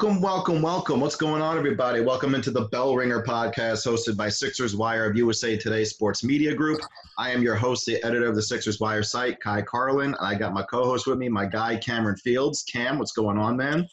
Welcome, welcome, welcome. What's going on, everybody? Welcome into the Bell Ringer podcast hosted by Sixers Wire of USA Today Sports Media Group. I am your host, the editor of the Sixers Wire site, Ky Carlin. I got my co host with me, my guy, Cameron Fields. Cam, what's going on, man?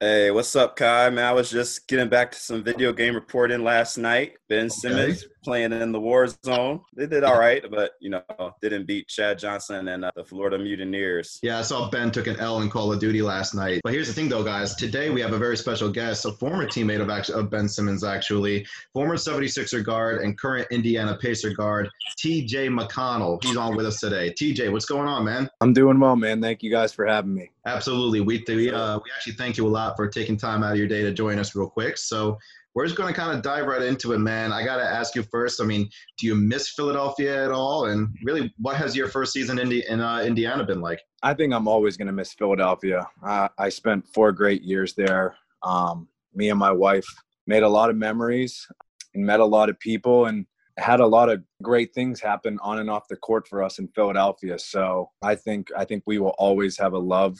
Hey, what's up, Ky? Man, I was just getting back to some video game reporting last night. Ben okay. Simmons playing in the war zone. They did all right, but you know, didn't beat Chad Johnson and uh, the Florida Mutineers. Yeah, I saw Ben took an L in Call of Duty last night. But here's the thing, though, guys. Today we have a very special guest, a former teammate of actually of Ben Simmons, actually, former 76er guard and current Indiana Pacer guard, T.J. McConnell. He's on with us today. T.J., what's going on, man? I'm doing well, man. Thank you guys for having me. Absolutely. We we, uh, we actually thank you a lot for taking time out of your day to join us real quick. So we're just going to kind of dive right into it, man. I got to ask you first. I mean, do you miss Philadelphia at all? And really, what has your first season in, in uh, Indiana been like? I think I'm always going to miss Philadelphia. Uh, I spent four great years there. Um, me and my wife made a lot of memories and met a lot of people and had a lot of great things happen on and off the court for us in Philadelphia. So I think I think we will always have a love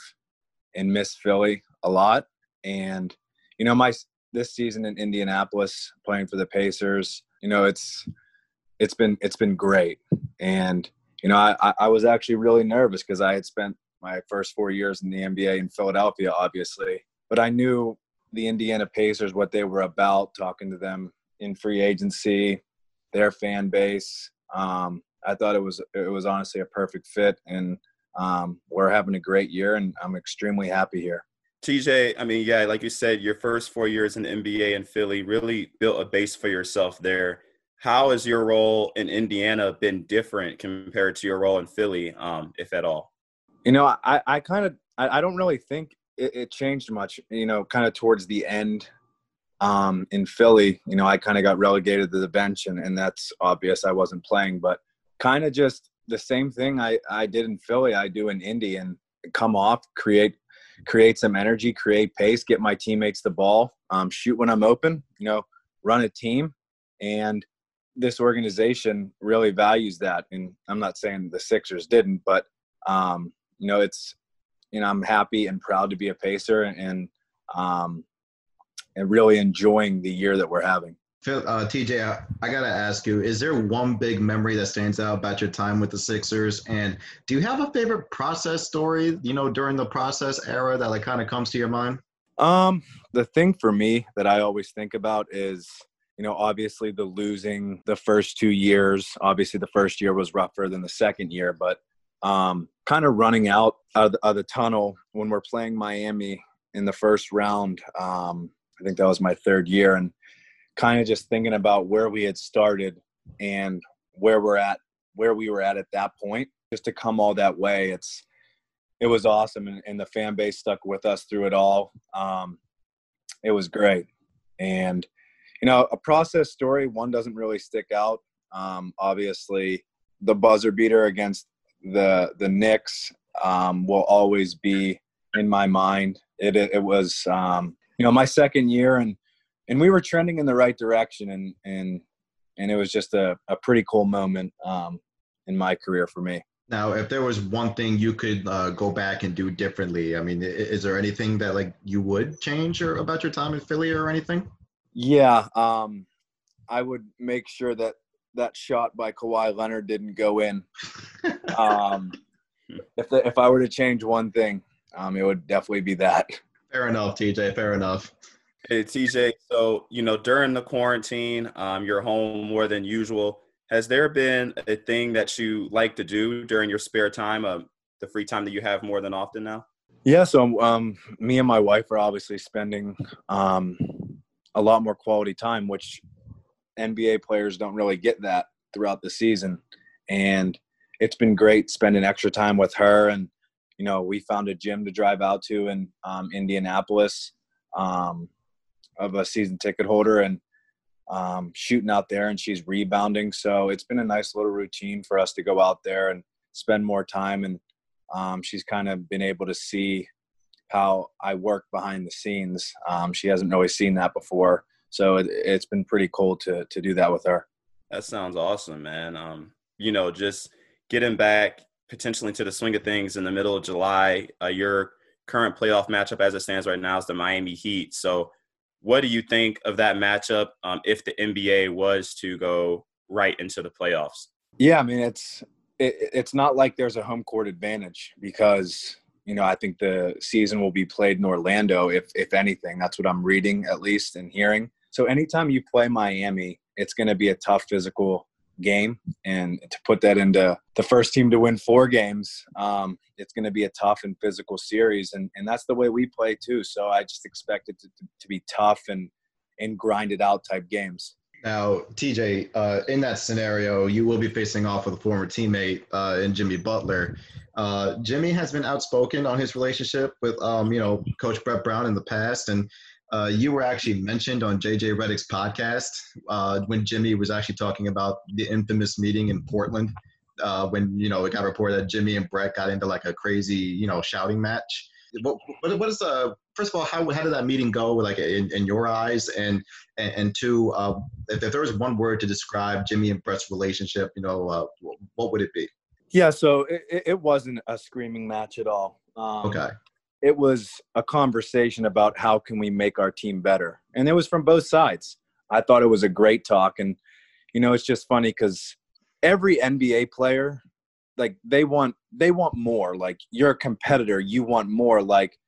and miss Philly a lot. And you know, my this season in Indianapolis playing for the Pacers. You know, it's it's been it's been great, and you know, I I was actually really nervous because I had spent my first four years in the NBA in Philadelphia, obviously, but I knew the Indiana Pacers what they were about. Talking to them in free agency, their fan base. Um, I thought it was it was honestly a perfect fit, and um, we're having a great year, and I'm extremely happy here. TJ, I mean, yeah, like you said, your first four years in the NBA in Philly really built a base for yourself there. How has your role in Indiana been different compared to your role in Philly, um, if at all? You know, I, I kind of, I, I, don't really think it, it, changed much. You know, kind of towards the end um, in Philly, you know, I kind of got relegated to the bench, and, and that's obvious. I wasn't playing, but kind of just the same thing I, I did in Philly, I do in Indy, and come off, create create some energy, create pace, get my teammates the ball, um, shoot when I'm open, you know, run a team. And this organization really values that. And I'm not saying the Sixers didn't, but, um, you know, it's, you know, I'm happy and proud to be a Pacer and, um, and really enjoying the year that we're having. Phil, uh, TJ, I, I, gotta ask you: Is there one big memory that stands out about your time with the Sixers? And do you have a favorite process story? You know, during the process era that like kind of comes to your mind? Um, the thing for me that I always think about is, you know, obviously the losing the first two years. Obviously, the first year was rougher than the second year, but um, kind of running out of the, of the tunnel when we're playing Miami in the first round. Um, I think that was my third year, and kind of just thinking about where we had started and where we're at, where we were at at that point, just to come all that way. It's it was awesome, and, and the fan base stuck with us through it all. Um, it was great, and you know, a process story. One doesn't really stick out. Um, obviously, the buzzer beater against the the Knicks um, will always be in my mind. It it, it was um, you know my second year and and we were trending in the right direction and and and it was just a, a pretty cool moment um, in my career for me now if there was one thing you could uh, go back and do differently i mean is there anything that like you would change or about your time in philly or anything yeah um, i would make sure that that shot by Kawhi Leonard didn't go in. Um, if the, if I were to change one thing, um, it would definitely be that. Fair enough, TJ. Fair enough. Hey TJ, so you know during the quarantine, um, you're home more than usual. Has there been a thing that you like to do during your spare time, uh, the free time that you have more than often now? Yeah, so um, me and my wife are obviously spending um, a lot more quality time, which NBA players don't really get that throughout the season, and it's been great spending extra time with her. And you know, we found a gym to drive out to in um, Indianapolis. Um, of a season ticket holder and um, shooting out there and she's rebounding. So it's been a nice little routine for us to go out there and spend more time. And um, she's kind of been able to see how I work behind the scenes. Um, she hasn't really seen that before. So it, has been pretty cool to, to do that with her. That sounds awesome, man. Um, you know, just getting back potentially to the swing of things in the middle of July, uh, you're current playoff matchup as it stands right now is the Miami Heat. So, what do you think of that matchup um, if the NBA was to go right into the playoffs? Yeah, I mean it's it, it's not like there's a home court advantage because you know I think the season will be played in Orlando if if anything. That's what I'm reading at least and hearing. So anytime you play Miami, it's going to be a tough physical game. And to put that into the first team to win four games, um, it's going to be a tough and physical series. And, and that's the way we play too. So I just expect it to, to be tough and, and grinded out type games. Now, TJ, uh, in that scenario, you will be facing off with a former teammate uh, in Jimmy Butler. Uh, Jimmy has been outspoken on his relationship with, um, you know, Coach Brett Brown in the past, and uh, you were actually mentioned on JJ Redick's podcast uh, when Jimmy was actually talking about the infamous meeting in Portland uh, when you know it got reported that Jimmy and Brett got into like a crazy you know shouting match. What, what, what is the first of all how, how did that meeting go like in, in your eyes and and, and two uh, if, if, there was one word to describe Jimmy and Brett's relationship you know uh, what would it be? Yeah, so it, it wasn't a screaming match at all. Um, okay it was a conversation about how can we make our team better. And it was from both sides. I thought it was a great talk. And you know it's just funny because every nba player like they want they want more. Like you're a competitor. You want more. Like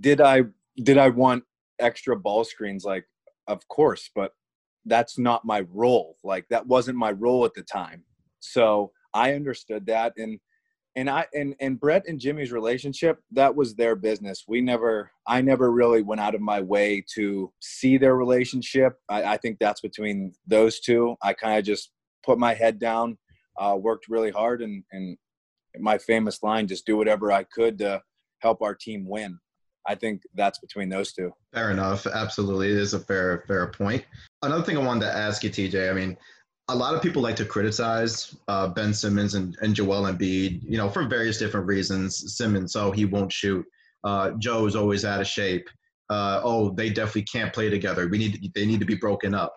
did i did i want extra ball screens? Like of course but that's not my role. Like that wasn't my role at the time. So i understood that. And and I and and Brett and Jimmy's relationship that was their business. We never, I never really went out of my way to see their relationship. I, I think that's between those two. I kind of just put my head down, uh, worked really hard, and and my famous line, just do whatever I could to help our team win. I think that's between those two. Fair enough. Absolutely, it is a fair fair point. Another thing I wanted to ask you, TJ. I mean, a lot of people like to criticize uh, Ben Simmons and, and Joel Embiid, you know, for various different reasons. Simmons, oh, he won't shoot. Uh, Joe is always out of shape. Uh, oh, they definitely can't play together. We need they need to be broken up.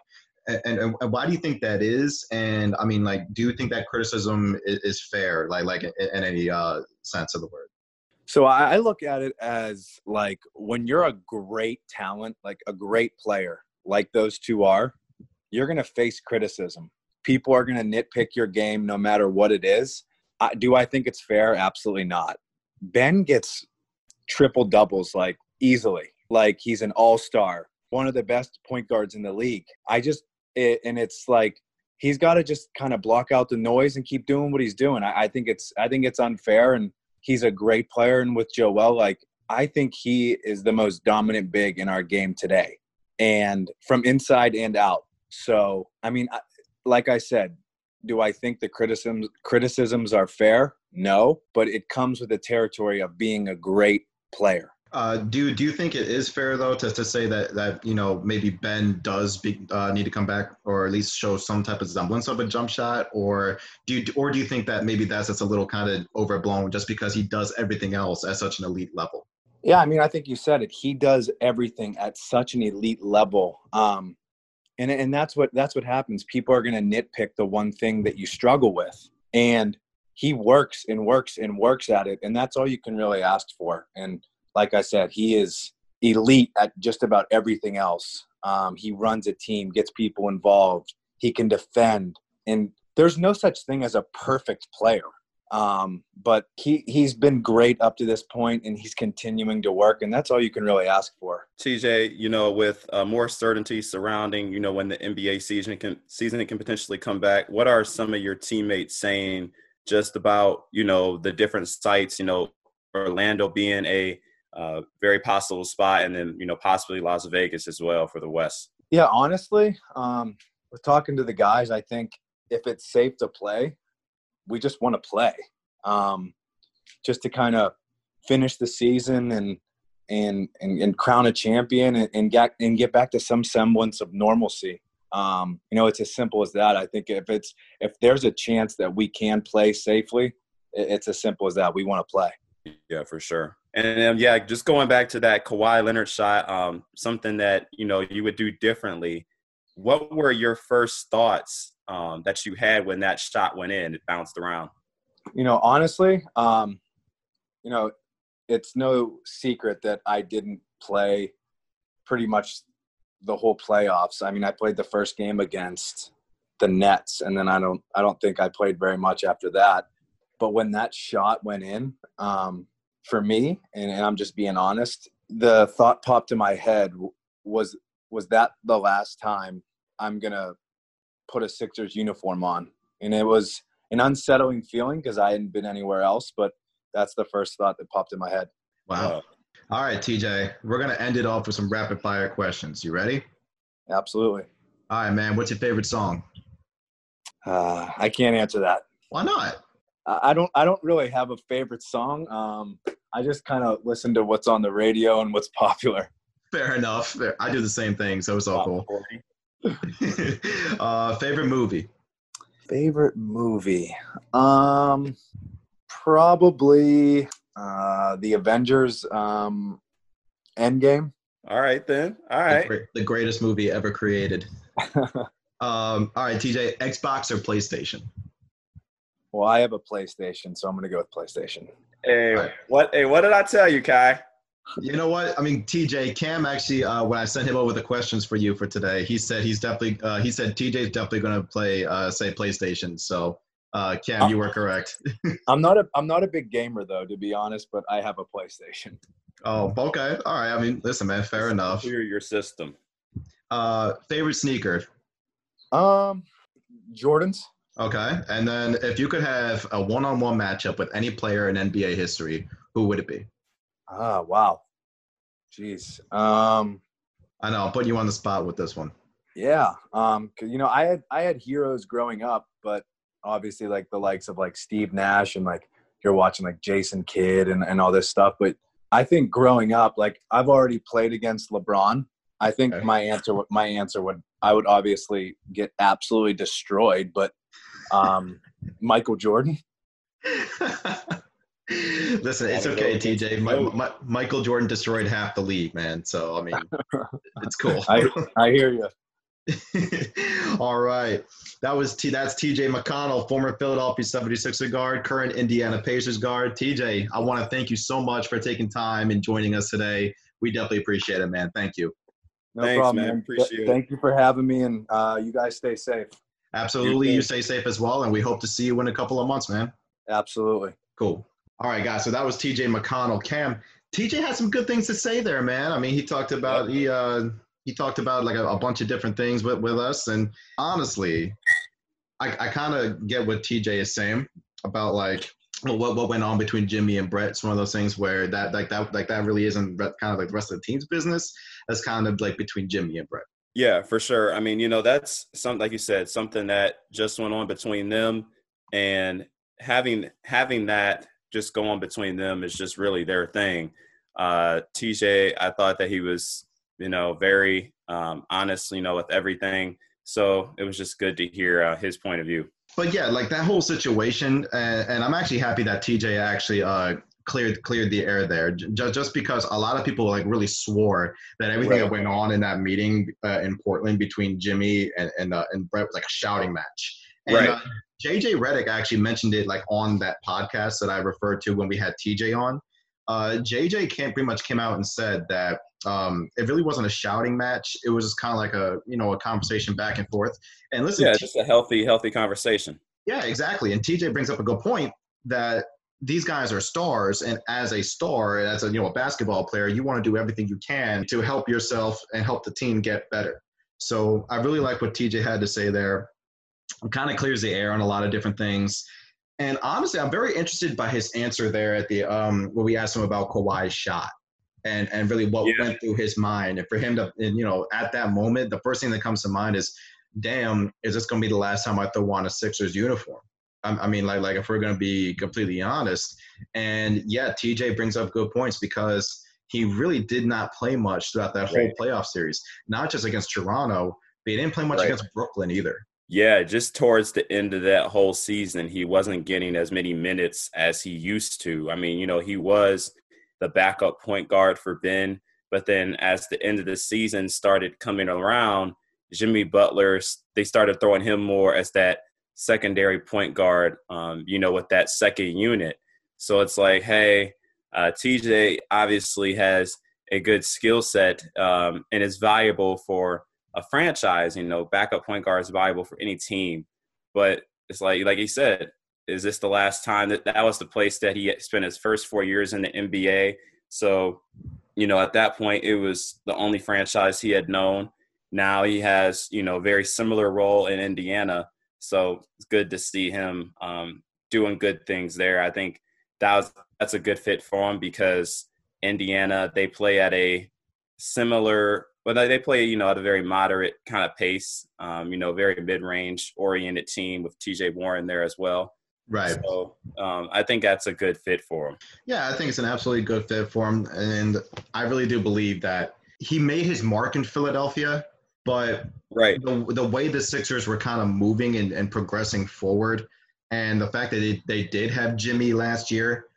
And, and, and, why do you think that is? And I mean, like, do you think that criticism is, is fair, like, like in, in any uh, sense of the word? So I look at it as like when you're a great talent, like a great player, like those two are, you're going to face criticism people are going to nitpick your game no matter what it is. Uh, do I think it's fair? Absolutely not. Ben gets triple doubles like easily. Like he's an all star, one of the best point guards in the league. I just, it, and it's like, he's got to just kind of block out the noise and keep doing what he's doing. I, I think it's, I think it's unfair. And he's a great player. And with Joel, like, I think he is the most dominant big in our game today and from inside and out. So, I mean, like I said, do I think the criticisms criticisms are fair? No, but it comes with the territory of being a great player. Uh, do do you think it is fair though to, to say that that you know maybe Ben does be, uh, need to come back or at least show some type of semblance of a jump shot, or do you or do you think that maybe that's just a little kind of overblown just because he does everything else at such an elite level? Yeah, I mean, I think you said it. He does everything at such an elite level. Um, and and that's what that's what happens. People are going to nitpick the one thing that you struggle with and he works and works and works at it and that's all you can really ask for. And like i said he is elite at just about everything else. Um, he runs a team gets people involved he can defend and there's no such thing as a perfect player um, but he he's been great up to this point, and he's continuing to work, and that's all you can really ask for. TJ, you know, with uh, more certainty surrounding, you know, when the NBA season can season can potentially come back, what are some of your teammates saying just about you know the different sites? You know, Orlando being a uh, very possible spot, and then you know possibly Las Vegas as well for the West. Yeah, honestly, um, with talking to the guys, I think if it's safe to play, we just want to play, um, just to kind of finish the season and and and, and crown a champion and, and, get and get back to some semblance of normalcy. Um, you know, it's as simple as that. I think if it's if there's a chance that we can play safely, it's as simple as that. We want to play. Yeah, for sure. And um, yeah, just going back to that Kawhi Leonard shot, um, something that you know you would do differently. What were your first thoughts um, that you had when that shot went in? It bounced around. You know, honestly, um, you know, it's no secret that I didn't play pretty much the whole playoffs. I mean, I played the first game against the Nets, and then I don't I don't think I played very much after that. But when that shot went in, um, for me, and, and I'm just being honest, the thought popped in my head was was that the last time I'm gonna put a Sixers uniform on, and it was an unsettling feeling because I hadn't been anywhere else. But that's the first thought that popped in my head. Wow. All right, TJ, we're gonna end it off with some rapid fire questions. You ready? Absolutely. All right, man. What's your favorite song? Uh, I can't answer that. Why not? I don't. I don't really have a favorite song. Um, I just kind of listen to what's on the radio and what's popular. Fair enough. I do the same thing, so it's all cool. uh, favorite movie? Favorite movie? Um, probably uh, the Avengers um, Endgame. All right then. All right. The, the greatest movie ever created. um, all right, TJ, Xbox or PlayStation? Well, I have a PlayStation, so I'm gonna go with PlayStation. Hey, right. what? Hey, what did I tell you, Ky? You know what? I mean, TJ Cam actually, uh, when I sent him over the questions for you for today, he said he's definitely, uh, he said TJ's definitely going to play, uh, say PlayStation. So, uh, Cam, you were correct. I'm not a, I'm not a big gamer though, to be honest, but I have a PlayStation. Oh, okay, all right. I mean, listen, man, fair enough. Clear your system. Uh, favorite sneaker? Um, Jordans. Okay, and then if you could have a one-on-one matchup with any player in NBA history, who would it be? Ah, wow. Jeez. Um, I know I'm putting you on the spot with this one. Yeah. Um, you know, I had I had heroes growing up, but obviously like the likes of like Steve Nash and like you're watching like Jason Kidd and, and all this stuff. But I think growing up, like I've already played against LeBron. I think okay. my answer my answer would I would obviously get absolutely destroyed, but um, Michael Jordan. Listen, it's okay, TJ. My, my, Michael Jordan destroyed half the league, man. So I mean, it's cool. I, I hear you. All right. That was T that's TJ McConnell, former Philadelphia 76er guard, current Indiana Pacers guard. TJ, I want to thank you so much for taking time and joining us today. We definitely appreciate it, man. Thank you. No Thanks, problem, man. Appreciate it. Thank you for having me and uh, you guys stay safe. Absolutely. You stay safe as well, and we hope to see you in a couple of months, man. Absolutely. Cool. All right, guys. So that was TJ McConnell. Cam, TJ had some good things to say there, man. I mean, he talked about he uh he talked about like a, a bunch of different things with, with us, and honestly, I, I kind of get what TJ is saying about like what what went on between Jimmy and Brett. It's one of those things where that like that like that really isn't kind of like the rest of the team's business. That's kind of like between Jimmy and Brett. Yeah, for sure. I mean, you know, that's something like you said, something that just went on between them, and having having that just going between them is just really their thing. Uh, TJ, I thought that he was, you know, very um, honest, you know, with everything. So it was just good to hear uh, his point of view. But yeah, like that whole situation, and, and I'm actually happy that TJ actually uh, cleared cleared the air there. Just just because a lot of people like really swore that everything right. that went on in that meeting uh, in Portland between Jimmy and and, uh, and Brett was like a shouting match. And, right. JJ Redick actually mentioned it like on that podcast that I referred to when we had TJ on. Uh, JJ came, pretty much came out and said that um, it really wasn't a shouting match. It was just kind of like a you know a conversation back and forth. And listen, yeah, T- just a healthy, healthy conversation. Yeah, exactly. And TJ brings up a good point that these guys are stars, and as a star, as a you know a basketball player, you want to do everything you can to help yourself and help the team get better. So I really like what TJ had to say there kind of clears the air on a lot of different things. And honestly, I'm very interested by his answer there at the um where we asked him about Kawhi's shot and and really what yeah. went through his mind. And for him to, and, you know, at that moment, the first thing that comes to mind is, damn, is this going to be the last time I throw on a Sixers uniform? I, I mean, like like if we're going to be completely honest. And yeah, TJ brings up good points because he really did not play much throughout that whole right. playoff series, not just against Toronto, but he didn't play much right. against Brooklyn either. Yeah, just towards the end of that whole season, he wasn't getting as many minutes as he used to. I mean, you know, he was the backup point guard for Ben, but then as the end of the season started coming around, Jimmy Butler, they started throwing him more as that secondary point guard, um, you know, with that second unit. So it's like, hey, Uh, TJ obviously has a good skill set um, and is valuable for a franchise. You know, backup point guard is valuable for any team, but it's like like he said, is this the last time that that was the place that he spent his first four years in the NBA? So, you know, at that point, it was the only franchise he had known. Now he has, you know, very similar role in Indiana. So it's good to see him um, doing good things there. I think that was that's a good fit for him because Indiana they play at a similar, but they play you know at a very moderate kind of pace. Um, you know, very mid-range oriented team with T.J. Warren there as well. Right. So um, I think that's a good fit for him. Yeah, I think it's an absolutely good fit for him, and I really do believe that he made his mark in Philadelphia, but right the, the way the Sixers were kind of moving and, and progressing forward, and the fact that they, they did have Jimmy last year,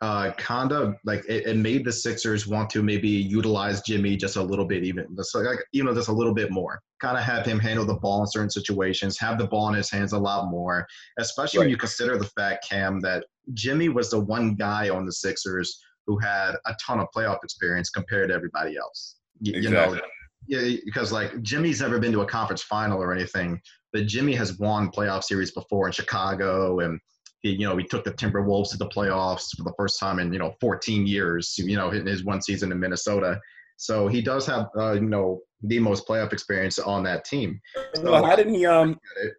uh, Conda like it, it, made the Sixers want to maybe utilize Jimmy just a little bit, even just like you know just a little bit more. Kind of have him handle the ball in certain situations, have the ball in his hands a lot more, especially right. when you consider the fact, Cam, that Jimmy was the one guy on the Sixers who had a ton of playoff experience compared to everybody else. You, exactly. you know, yeah, because like Jimmy's never been to a conference final or anything, but Jimmy has won playoff series before in Chicago and he, you know, he took the Timberwolves to the playoffs for the first time in, you know, 14 years, you know, in his one season in Minnesota. So he does have, uh, you know, the most playoff experience on that team. So, well, hadn't he, um,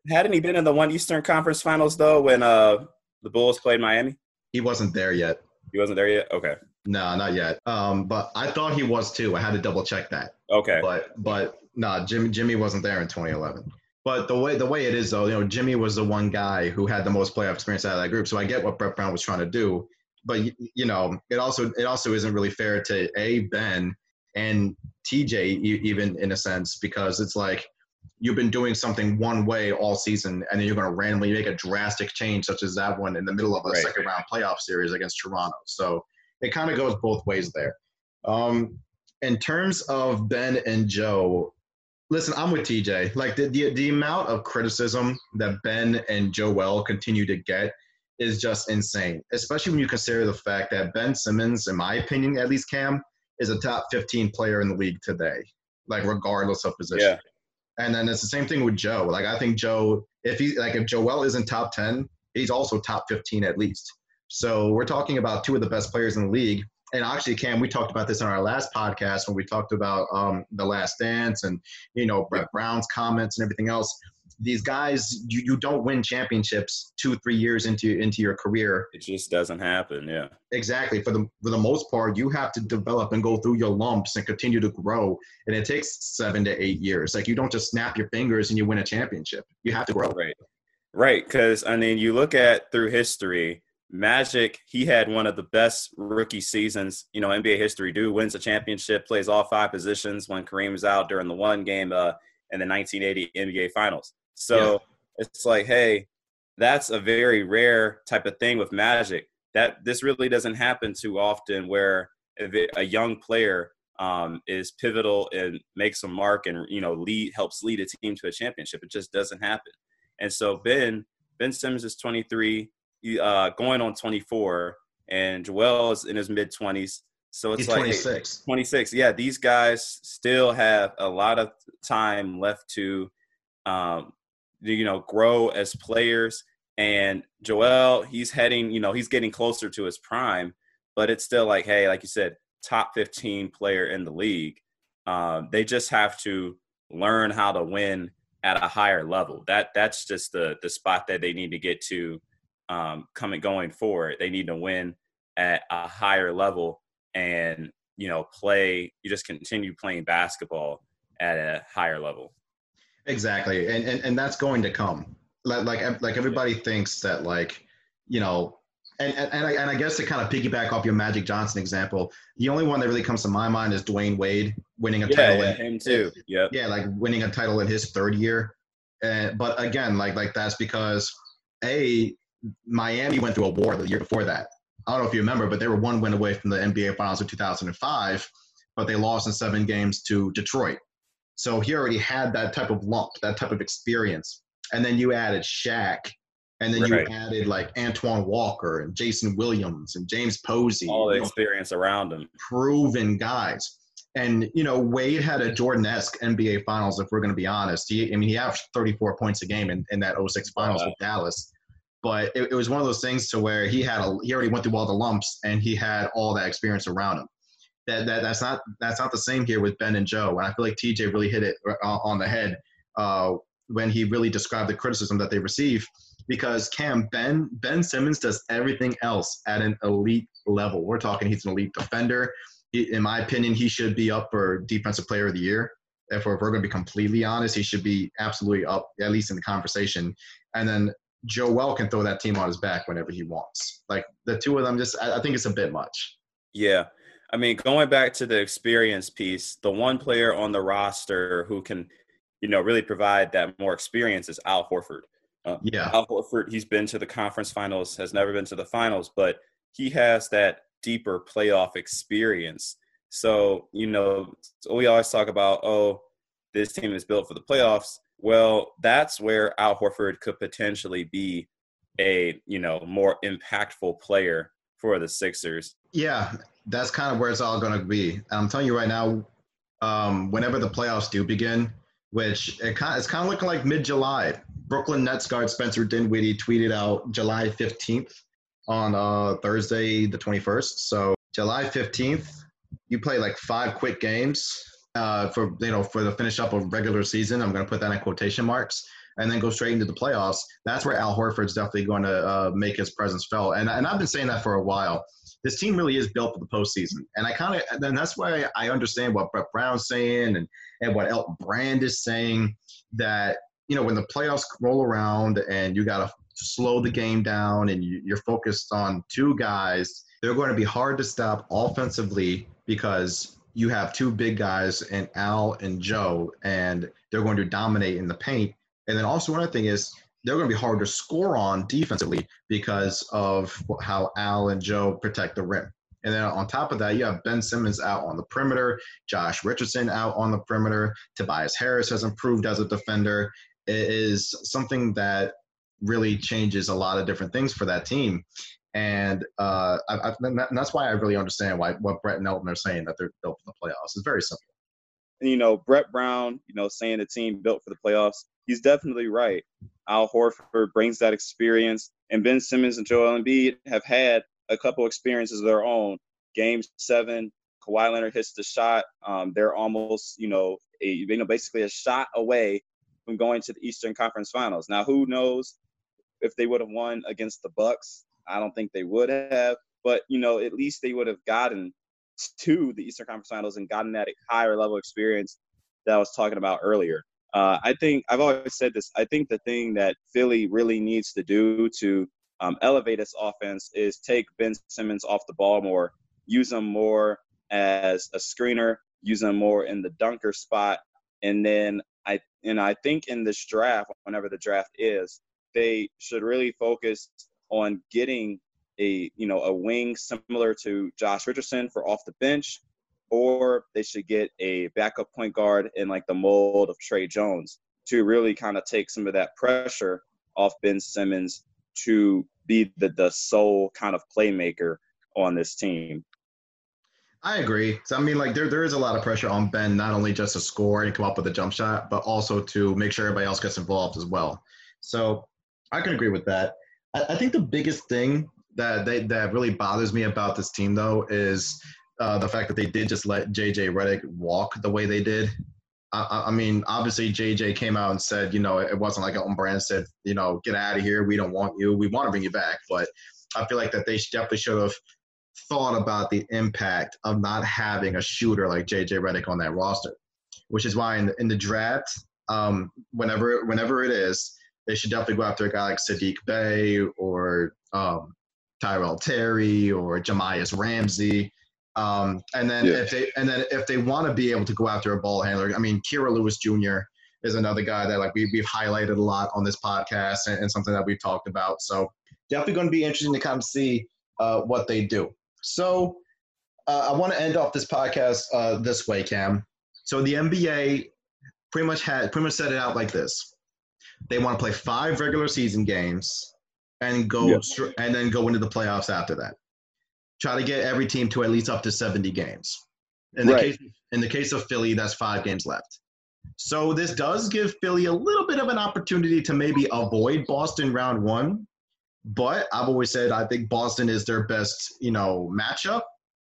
hadn't he been in the one Eastern Conference Finals though when uh the Bulls played Miami? He wasn't there yet. He wasn't there yet. Okay. No, not yet. Um, but I thought he was too. I had to double check that. Okay. But but no, nah, Jimmy Jimmy wasn't there in 2011. But the way the way it is though, you know, Jimmy was the one guy who had the most playoff experience out of that group. So I get what Brett Brown was trying to do, but you know, it also it also isn't really fair to a Ben and TJ even in a sense because it's like you've been doing something one way all season and then you're going to randomly make a drastic change such as that one in the middle of a right. second round playoff series against Toronto. So it kind of goes both ways there. Um, in terms of Ben and Joe, Listen, I'm with TJ. Like the, the the amount of criticism that Ben and Joel continue to get is just insane. Especially when you consider the fact that Ben Simmons, in my opinion, at least Cam, is a top 15 player in the league today. Like regardless of position. Yeah. And then it's the same thing with Joe. Like I think Joe, if he like if Joel isn't top 10, he's also top 15 at least. So we're talking about two of the best players in the league and actually, Cam, we talked about this in our last podcast when we talked about um, the Last Dance and you know Brett Brown's comments and everything else. These guys, you, you don't win championships two, three years into into your career. It just doesn't happen. Yeah, exactly. For the for the most part, you have to develop and go through your lumps and continue to grow, and it takes seven to eight years. Like you don't just snap your fingers and you win a championship. You have to grow. Right, right. Because I mean, you look at through history Magic, he had one of the best rookie seasons, you know, NBA history. Dude wins a championship, plays all five positions when Kareem was out during the one game uh, in the 1980 NBA Finals. So yeah. it's like, hey, that's a very rare type of thing with Magic. That this really doesn't happen too often, where a young player um, is pivotal and makes a mark and you know lead helps lead a team to a championship. It just doesn't happen. And so Ben Ben Simmons is 23 uh, going on 24, and Joel is in his mid 20s. So it's He's like 26. Hey, 26. Yeah, these guys still have a lot of time left to, um, you know, grow as players. And Joel, he's heading, you know, he's getting closer to his prime, but it's still like, hey, like you said, top 15 player in the league. Um, they just have to learn how to win at a higher level. That that's just the the spot that they need to get to um, coming going forward. They need to win at a higher level and you know play. You just continue playing basketball at a higher level. Exactly, and and, and that's going to come. Like like like everybody thinks that like you know. And, and, and, I, and I guess to kind of piggyback off your Magic Johnson example, the only one that really comes to my mind is Dwyane Wade winning a yeah, title. Yeah, in, him too. Yeah. Yeah, like winning a title in his third year. Uh, but again, like like that's because a Miami went through a war the year before that. I don't know if you remember, but they were one win away from the NBA Finals of 2005, but they lost in seven games to Detroit. So he already had that type of lump, that type of experience. And then you added Shaq And then right. you added like Antoine Walker and Jason Williams and James Posey. All the experience know, around him. Proven guys. And you know, Wade had a Jordan-esque NBA Finals. If we're going to be honest, he I mean he averaged 34 points a game in, in that 06 Finals with Dallas. But it, it, was one of those things to where he had a he already went through all the lumps and he had all that experience around him. That, that that's not that's not the same here with Ben and Joe. And I feel like TJ really hit it uh, on the head uh, when he really described the criticism that they receive. Because Cam Ben Ben Simmons does everything else at an elite level. We're talking he's an elite defender he, in my opinion, he should be up for Defensive Player of the Year. If we're, if we're going to be completely honest, he should be absolutely up, at least in the conversation. And then Joel can throw that team on his back whenever he wants. Like the two of them, just I, I think it's a bit much. Yeah. I mean, going back to the experience piece, the one player on the roster who can, you know, really provide that more experience is Al Horford. Uh, yeah. Al Horford, he's been to the conference finals, has never been to the finals, but he has that deeper playoff experience. So, you know, we always talk about, oh, this team is built for the playoffs. Well, that's where Al Horford could potentially be a, you know, more impactful player for the Sixers. Yeah, that's kind of where it's all going to be. I'm telling you right now, um, whenever the playoffs do begin, which it kind of, it's kind of looking like mid-July. Brooklyn Nets guard Spencer Dinwiddie tweeted out July 15th on uh, Thursday, the 21st. So July 15th, you play like five quick games uh, for you know for the finish up of regular season. I'm going to put that in quotation marks, and then go straight into the playoffs. That's where Al Horford's definitely going to uh, make his presence felt. And and I've been saying that for a while. This team really is built for the postseason, and I kind of and that's why I understand what Brett Brown's saying and and what Elton Brand is saying that you know when the playoffs roll around and you got to slow the game down and you, you're focused on two guys, they're going to be hard to stop offensively because you have two big guys and Al and Joe, and they're going to dominate in the paint. And then also another thing is they're going to be hard to score on defensively because of how Al and Joe protect the rim. And then on top of that, you have Ben Simmons out on the perimeter, Josh Richardson out on the perimeter, Tobias Harris has improved as a defender. It is something that really changes a lot of different things for that team. And uh, I, and that's why I really understand why what Brett and Elton are saying that they're built for the playoffs. It's very simple. You know, Brett Brown, you know, saying the team built for the playoffs, he's definitely right. Al Horford brings that experience, and Ben Simmons and Joel Embiid have had a couple experiences of their own. Game seven, Kawhi Leonard hits the shot. Um, they're almost, you know, a, you know, basically a shot away from going to the Eastern Conference Finals. Now, who knows if they would have won against the Bucks. I don't think they would have, but you know, at least they would have gotten to the Eastern Conference Finals and gotten that higher level experience that I was talking about earlier. Uh, I think I've always said this. I think the thing that Philly really needs to do to um, elevate its offense is take Ben Simmons off the ball more, use him more as a screener, use him more in the dunker spot, and then I and I think in this draft, whenever the draft is, they should really focus on getting a you know a wing similar to Josh Richardson for off the bench, or they should get a backup point guard in like the mold of Tre Jones to really kind of take some of that pressure off Ben Simmons to be the the sole kind of playmaker on this team. I agree. So I mean, like there there is a lot of pressure on Ben not only just to score and come up with a jump shot, but also to make sure everybody else gets involved as well. So I can agree with that. I, think the biggest thing that they, that really bothers me about this team though is uh, the fact that they did just let JJ Redick walk the way they did. I, I, mean, obviously JJ came out and said, you know, it wasn't like Elton Brand said, you know, get out of here. We don't want you. We want to bring you back. But I feel like that they definitely should have thought about the impact of not having a shooter like JJ Redick on that roster, which is why in the, in the draft, um, whenever whenever it is, they should definitely go after a guy like Saddiq Bey or um, Tyrell Terry or Jahmi'us Ramsey. Um, and then yeah. if they and then if they want to be able to go after a ball handler, I mean, Kira Lewis Jr. is another guy that like we, we've highlighted a lot on this podcast and, and something that we've talked about. So definitely going to be interesting to kind of see uh, what they do. So uh, I want to end off this podcast uh, this way, Cam. So the NBA pretty much had pretty much set it out like this. They want to play five regular season games and go yep. and then go into the playoffs after that. Try to get every team to at least up to 70 games. In the right. case in the case of Philly, that's five games left. So this does give Philly a little bit of an opportunity to maybe avoid Boston round one. But I've always said I think Boston is their best, you know, matchup.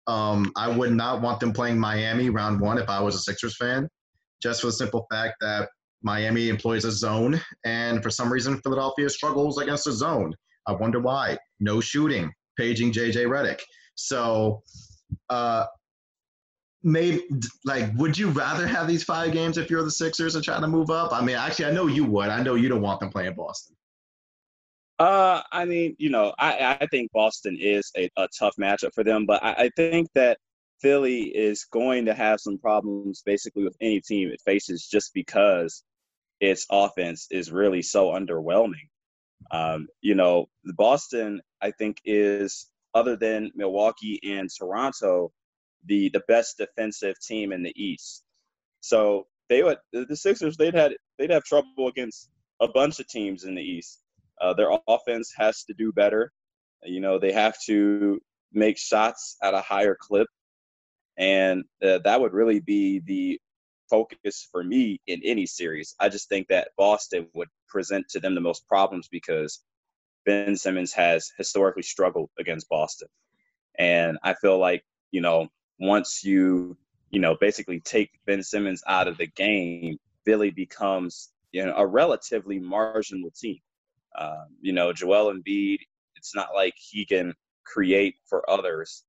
Um, I would not want them playing Miami round one if I was a Sixers fan, just for the simple fact that Miami employs a zone, and for some reason Philadelphia struggles against a zone. I wonder why. No shooting, paging JJ Redick. So uh, maybe like would you rather have these five games if you're the Sixers and trying to move up? I mean, actually, I know you would. I know you don't want them playing Boston. Uh, I mean, you know, I, I think Boston is a, a tough matchup for them, but I, I think that Philly is going to have some problems basically with any team it faces just because its offense is really so underwhelming. Um, you know, Boston, I think, is other than Milwaukee and Toronto, the the best defensive team in the East. So they would the Sixers they'd had they'd have trouble against a bunch of teams in the East. Uh, their offense has to do better. You know they have to make shots at a higher clip, and uh, that would really be the focus for me in any series. I just think that Boston would present to them the most problems because Ben Simmons has historically struggled against Boston. And I feel like, you know, once you, you know, basically take Ben Simmons out of the game, Philly becomes, you know, a relatively marginal team. Um, you know, Joel Embiid, it's not like he can create for others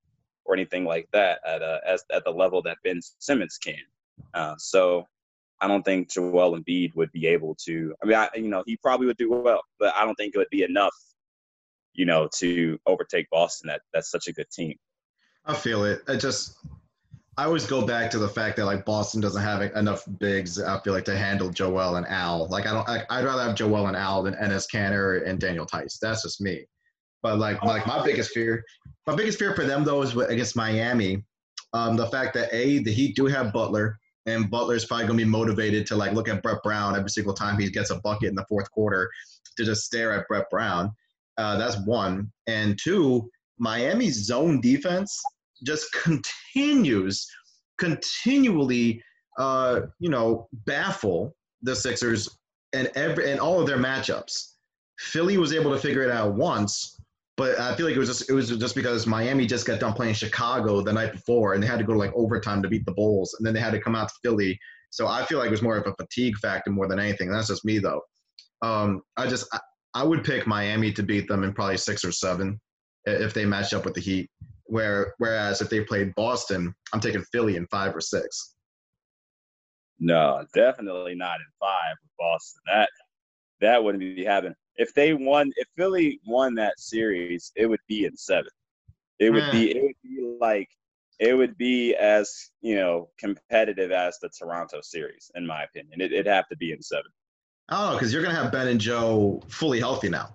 or anything like that at a, as, at the level that Ben Simmons can. Uh, so I don't think Joel Embiid would be able to. I mean, I, you know, he probably would do well, but I don't think it would be enough, you know, to overtake Boston. That that's such a good team. I feel it. I just I always go back to the fact that like Boston doesn't have enough bigs. I feel like to handle Joel and Al. Like I don't. I, would rather have Joel and Al than Enes Kanter and Daniel Theis. That's just me. But like like my biggest fear, my biggest fear for them though is against Miami. Um, the fact that a the Heat do have Butler and Butler's probably gonna be motivated to like look at Brett Brown every single time he gets a bucket in the fourth quarter to just stare at Brett Brown. Uh, that's one, and two, Miami's zone defense just continues continually uh, you know baffle the Sixers and every and all of their matchups. Philly was able to figure it out once, but I feel like it was just it was just because Miami just got done playing Chicago the night before and they had to go to like overtime to beat the Bulls and then they had to come out to Philly. So I feel like it was more of a fatigue factor more than anything. That's just me though. Um, I just I, I would pick Miami to beat them in probably six or seven if they match up with the Heat. Where whereas if they played Boston, I'm taking Philly in five or six. No, definitely not in five with Boston. That that wouldn't be happening. If they won, if Philly won that series, it would be in seven. It would be it would be like it would be as you know competitive as the Toronto series, in my opinion. It, would have to be in seven. Oh, because you're gonna have Ben and Joe fully healthy now.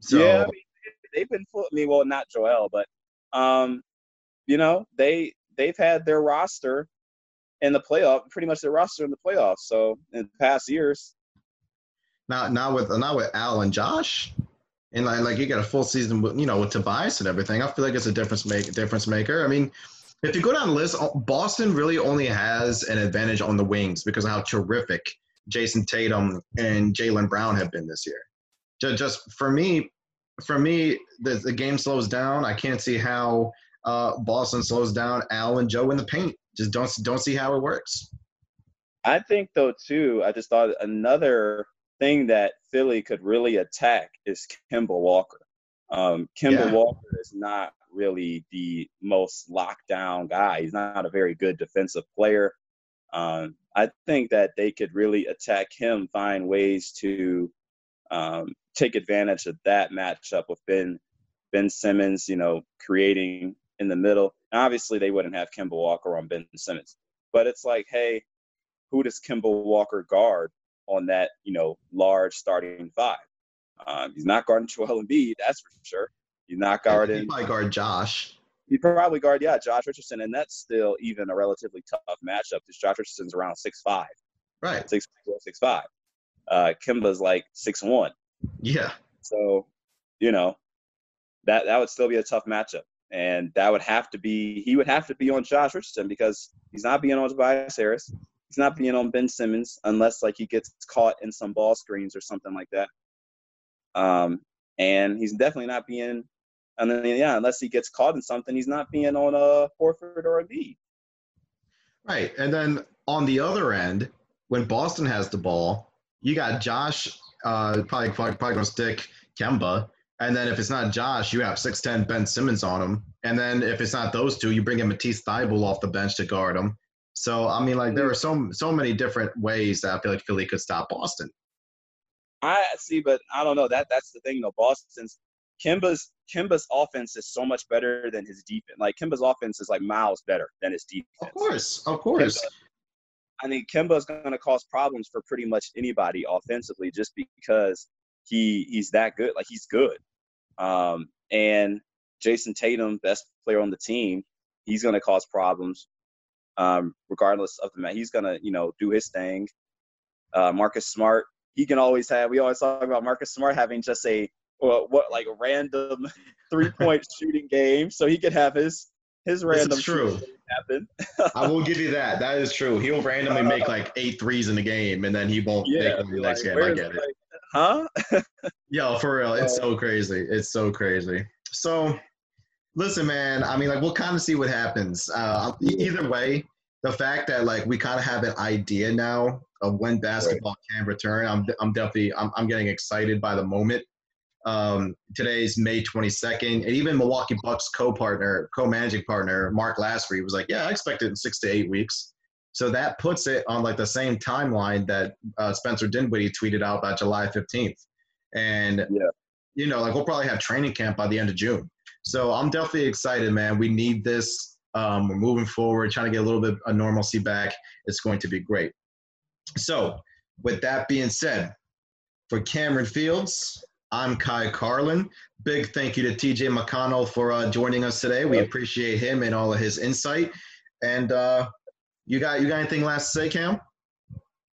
So yeah, I mean, they've been full. I mean, well, not Joel, but um, you know, they they've had their roster in the playoff, pretty much their roster in the playoffs. So in past years. Now, now with now with Al and Josh, and like like you got a full season with you know with Tobias and everything. I feel like it's a difference make difference maker. I mean, if you go down the list, Boston really only has an advantage on the wings because of how terrific Jayson Tatum and Jaylen Brown have been this year. Just, just for me, for me, the, the game slows down. I can't see how uh, Boston slows down Al and Joe in the paint. Just don't don't see how it works. I think though too. I just thought another thing that Philly could really attack is Kemba Walker. Um, Kemba yeah. Walker is not really the most lockdown guy. He's not a very good defensive player. Um, I think that they could really attack him, find ways to um, take advantage of that matchup with Ben Ben Simmons, you know, creating in the middle. And obviously, they wouldn't have Kemba Walker on Ben Simmons, but it's like, hey, who does Kemba Walker guard on that, you know, large starting five? Um, he's not guarding Joel Embiid, that's for sure. He's not guarding. He might guard Josh. He probably guard, yeah, Josh Richardson, and that's still even a relatively tough matchup because Josh Richardson's around six five, right? Six six five. Uh, Kemba's like six one. Yeah. So, you know, that that would still be a tough matchup, and that would have to be he would have to be on Josh Richardson because he's not being on Tobias Harris. He's not being on Ben Simmons unless like he gets caught in some ball screens or something like that. Um, and he's definitely not being, and then yeah, unless he gets caught in something, he's not being on a Horford or a B. Right, and then on the other end, when Boston has the ball, you got Josh uh, probably probably, probably gonna stick Kemba, and then if it's not Josh, you have six ten Ben Simmons on him, and then if it's not those two, you bring in Matisse Thybulle off the bench to guard him. So I mean, like there are so so many different ways that I feel like Philly could stop Boston. I see, but I don't know. That that's the thing, though. Boston's Kemba's Kemba's offense is so much better than his defense. Like Kemba's offense is like miles better than his defense. Of course, of course. Kemba, I think Kemba's going to cause problems for pretty much anybody offensively, just because he he's that good. Like he's good. Um, and Jayson Tatum, best player on the team, he's going to cause problems, um, regardless of the match. He's to you know do his thing. Uh, Marcus Smart, he can always have. We always talk about Marcus Smart having just a what, what like random three point shooting game, so he could have his his random. True. Happen. I will give you that. That is true. He'll randomly make like eight threes in the game, and then he won't yeah, make them the next game. I get it. Like, huh? Yo, for real, it's so crazy. It's so crazy. So, listen, man. I mean, like, we'll kind of see what happens. Uh, either way, the fact that like we kind of have an idea now of when basketball right. can return, I'm I'm definitely I'm I'm getting excited by the moment. Um, today's May 22nd, and even Milwaukee Bucks co-partner, co-managing partner Mark Lasry was like, "Yeah, I expect it in six to eight weeks." So that puts it on like the same timeline that uh, Spencer Dinwiddie tweeted out about July 15th, and yeah. you know, like we'll probably have training camp by the end of June. So I'm definitely excited, man. We need this. Um, we're moving forward, trying to get a little bit of normalcy back. It's going to be great. So, with that being said, for Cameron Fields, I'm Ky Carlin. Big thank you to TJ McConnell for uh, joining us today. We appreciate him and all of his insight. And uh, you got you got anything last to say, Cam?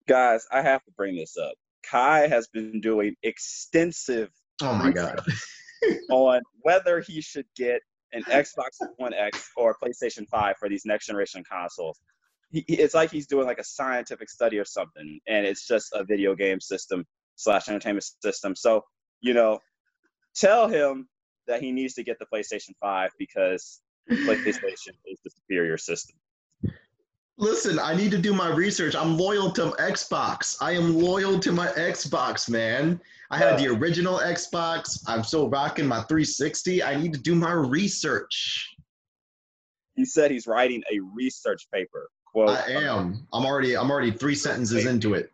Guys, I have to bring this up. Kai has been doing extensive. Oh my god. on whether he should get an Xbox One X or a PlayStation 5 for these next generation consoles. He, it's like he's doing like a scientific study or something, and it's just a video game system slash entertainment system. So you know, tell him that he needs to get the PlayStation 5 because PlayStation is the superior system. Listen, I need to do my research. I'm loyal to Xbox. I am loyal to my Xbox, man. I had the original Xbox. I'm still rocking my 360. I need to do my research. He said he's writing a research paper. Quote. I am. I'm already. I'm already three sentences into it.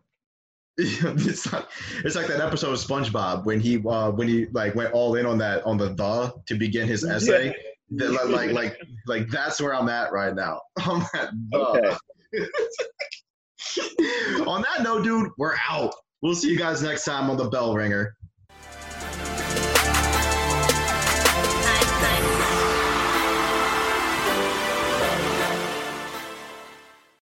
it's like it's like that episode of SpongeBob when he uh, when he like went all in on that on the the to begin his essay. Yeah. like, like like like that's where I'm at right now. I'm at the. Okay. on that note, dude, we're out. We'll see you guys next time on the Bell Ringer.